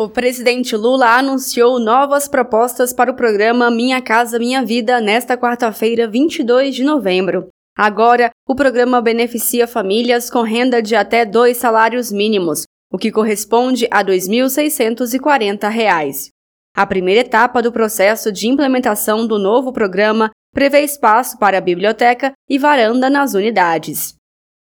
O presidente Lula anunciou novas propostas para o programa Minha Casa Minha Vida nesta quarta-feira, 22 de novembro. Agora, o programa beneficia famílias com renda de até dois salários mínimos, o que corresponde a R$ 2.640. A primeira etapa do processo de implementação do novo programa prevê espaço para biblioteca e varanda nas unidades.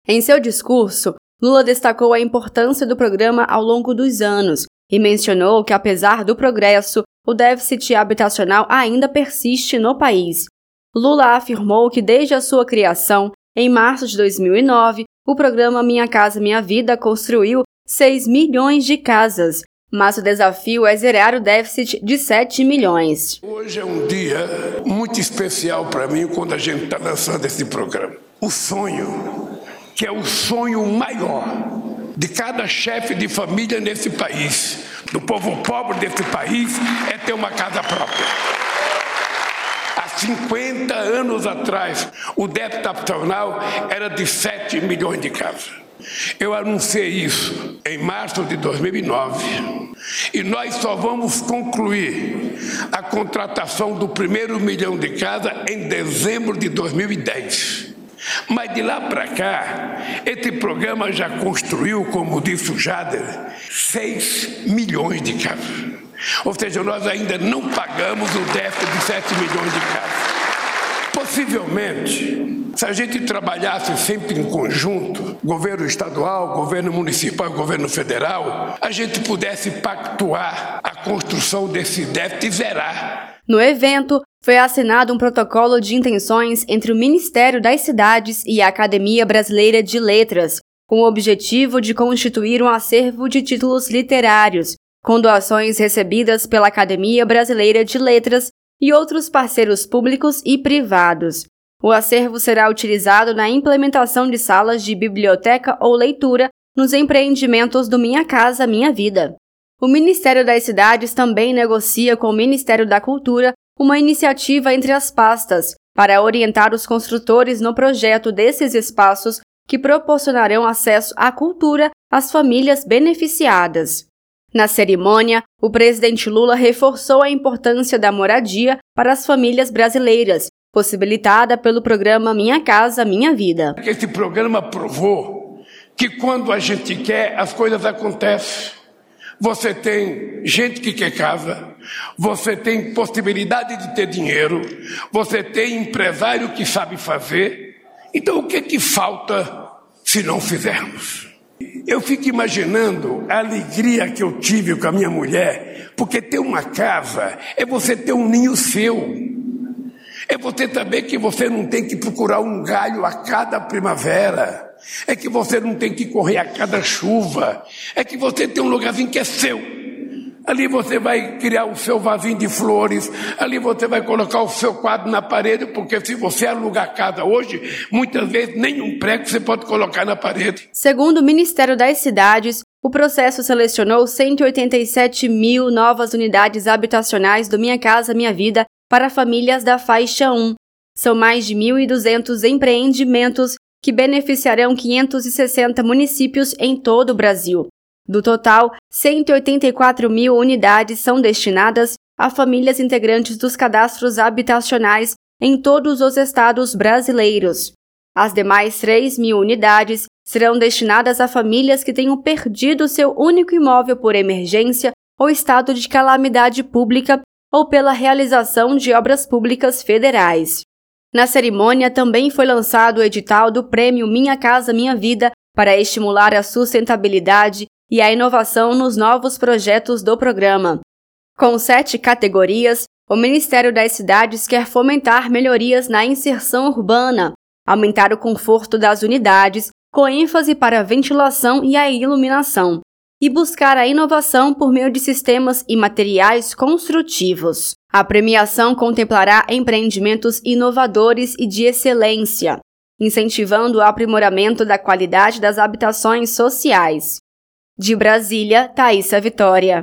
Em seu discurso, Lula destacou a importância do programa ao longo dos anos e mencionou que, apesar do progresso, o déficit habitacional ainda persiste no país. Lula afirmou que, desde a sua criação, em março de 2009, o programa Minha Casa Minha Vida construiu 6 milhões de casas, mas o desafio é zerar o déficit de 7 milhões. Hoje é um dia muito especial para mim quando a gente está lançando esse programa. O sonho, que é o sonho maior de cada chefe de família nesse país, do povo pobre desse país, é ter uma casa própria. Há 50 anos atrás, o déficit habitacional era de 7 milhões de casas. Eu anunciei isso em março de 2009 e nós só vamos concluir a contratação do primeiro milhão de casas em dezembro de 2010. Mas de lá para cá, esse programa já construiu, como disse o Jader, 6 milhões de casas. Ou seja, nós ainda não pagamos o déficit de 7 milhões de casas. Possivelmente, se a gente trabalhasse sempre em conjunto, governo estadual, governo municipal, governo federal, a gente pudesse pactuar a construção desse déficit e zerar. No evento, foi assinado um protocolo de intenções entre o Ministério das Cidades e a Academia Brasileira de Letras, com o objetivo de constituir um acervo de títulos literários, com doações recebidas pela Academia Brasileira de Letras e outros parceiros públicos e privados. O acervo será utilizado na implementação de salas de biblioteca ou leitura nos empreendimentos do Minha Casa Minha Vida. O Ministério das Cidades também negocia com o Ministério da Cultura uma iniciativa entre as pastas para orientar os construtores no projeto desses espaços que proporcionarão acesso à cultura às famílias beneficiadas. Na cerimônia, o presidente Lula reforçou a importância da moradia para as famílias brasileiras, possibilitada pelo programa Minha Casa Minha Vida. Esse programa provou que quando a gente quer, as coisas acontecem. Você tem gente que quer casa, você tem possibilidade de ter dinheiro, você tem empresário que sabe fazer. Então o que que falta se não fizermos? Eu fico imaginando a alegria que eu tive com a minha mulher, porque ter uma casa é você ter um ninho seu. É você saber que você não tem que procurar um galho a cada primavera é que você não tem que correr a cada chuva, é que você tem um lugarzinho que é seu. Ali você vai criar o seu vasinho de flores, ali você vai colocar o seu quadro na parede, porque se você alugar casa hoje, muitas vezes nenhum prego você pode colocar na parede. Segundo o Ministério das Cidades, o processo selecionou 187 mil novas unidades habitacionais do Minha Casa Minha Vida para famílias da faixa 1. São mais de 1.200 empreendimentos que beneficiarão 560 municípios em todo o Brasil. Do total, 184 mil unidades são destinadas a famílias integrantes dos cadastros habitacionais em todos os estados brasileiros. As demais 3 mil unidades serão destinadas a famílias que tenham perdido seu único imóvel por emergência ou estado de calamidade pública ou pela realização de obras públicas federais. Na cerimônia também foi lançado o edital do Prêmio Minha Casa Minha Vida para estimular a sustentabilidade e a inovação nos novos projetos do programa. Com sete categorias, o Ministério das Cidades quer fomentar melhorias na inserção urbana, aumentar o conforto das unidades, com ênfase para a ventilação e a iluminação, e buscar a inovação por meio de sistemas e materiais construtivos. A premiação contemplará empreendimentos inovadores e de excelência, incentivando o aprimoramento da qualidade das habitações sociais. De Brasília, Thaisa Vitória.